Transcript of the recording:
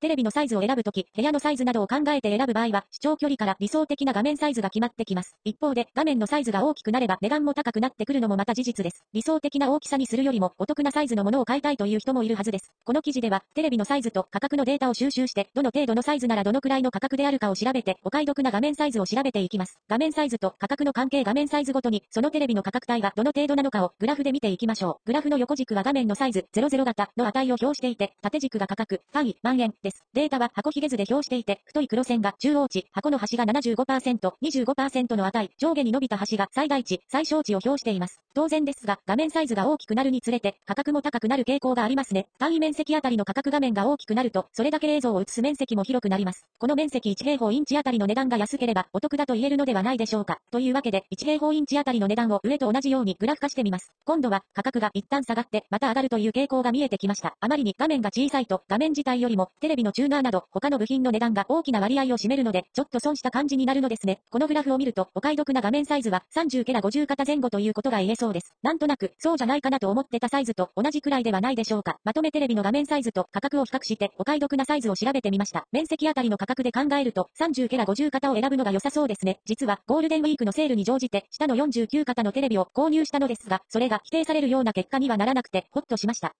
テレビのサイズを選ぶとき、部屋のサイズなどを考えて選ぶ場合は、視聴距離から理想的な画面サイズが決まってきます。一方で、画面のサイズが大きくなれば値段も高くなってくるのもまた事実です。理想的な大きさにするよりも、お得なサイズのものを買いたいという人もいるはずです。この記事では、テレビのサイズと価格のデータを収集して、どの程度のサイズならどのくらいの価格であるかを調べて、お買い得な画面サイズを調べていきます。画面サイズと価格の関係画面サイズごとに、そのテレビの価格帯がどの程度なのかをグラフで見ていきましょう。グラフの横軸は画面のサイズ00型の値を表していて、縦軸が価格、単位、万円です。データは箱ひげ図で表していて、太い黒線が中央値、箱の端が75%、25%の値、上下に伸びた端が最大値、最小値を表しています。当然ですが、画面サイズが大きくなるにつれて、価格も高くなる傾向がありますね。単位面積あたりの価格画面が大きくなると、それだけ映像を映す面積も広くなります。この面積1平方インチあたりの値段が安ければ、お得だと言えるのではないでしょうか。というわけで、1平方インチあたりの値段を上と同じようにグラフ化してみます。今度は、価格が一旦下がって、また上がるという傾向が見えてきました。あまりに画面が小さいと、画面自体よりも、テレのチューナーなど、他の部品の値段が大きな割合を占めるので、ちょっと損した感じになるのですね。このグラフを見ると、お買い得な画面サイズは、30ケラ50型前後ということが言えそうです。なんとなく、そうじゃないかなと思ってたサイズと同じくらいではないでしょうか。まとめテレビの画面サイズと価格を比較して、お買い得なサイズを調べてみました。面積あたりの価格で考えると、30ケラ50型を選ぶのが良さそうですね。実は、ゴールデンウィークのセールに乗じて、下の49型のテレビを購入したのですが、それが否定されるような結果にはならなくて、ほっとしました。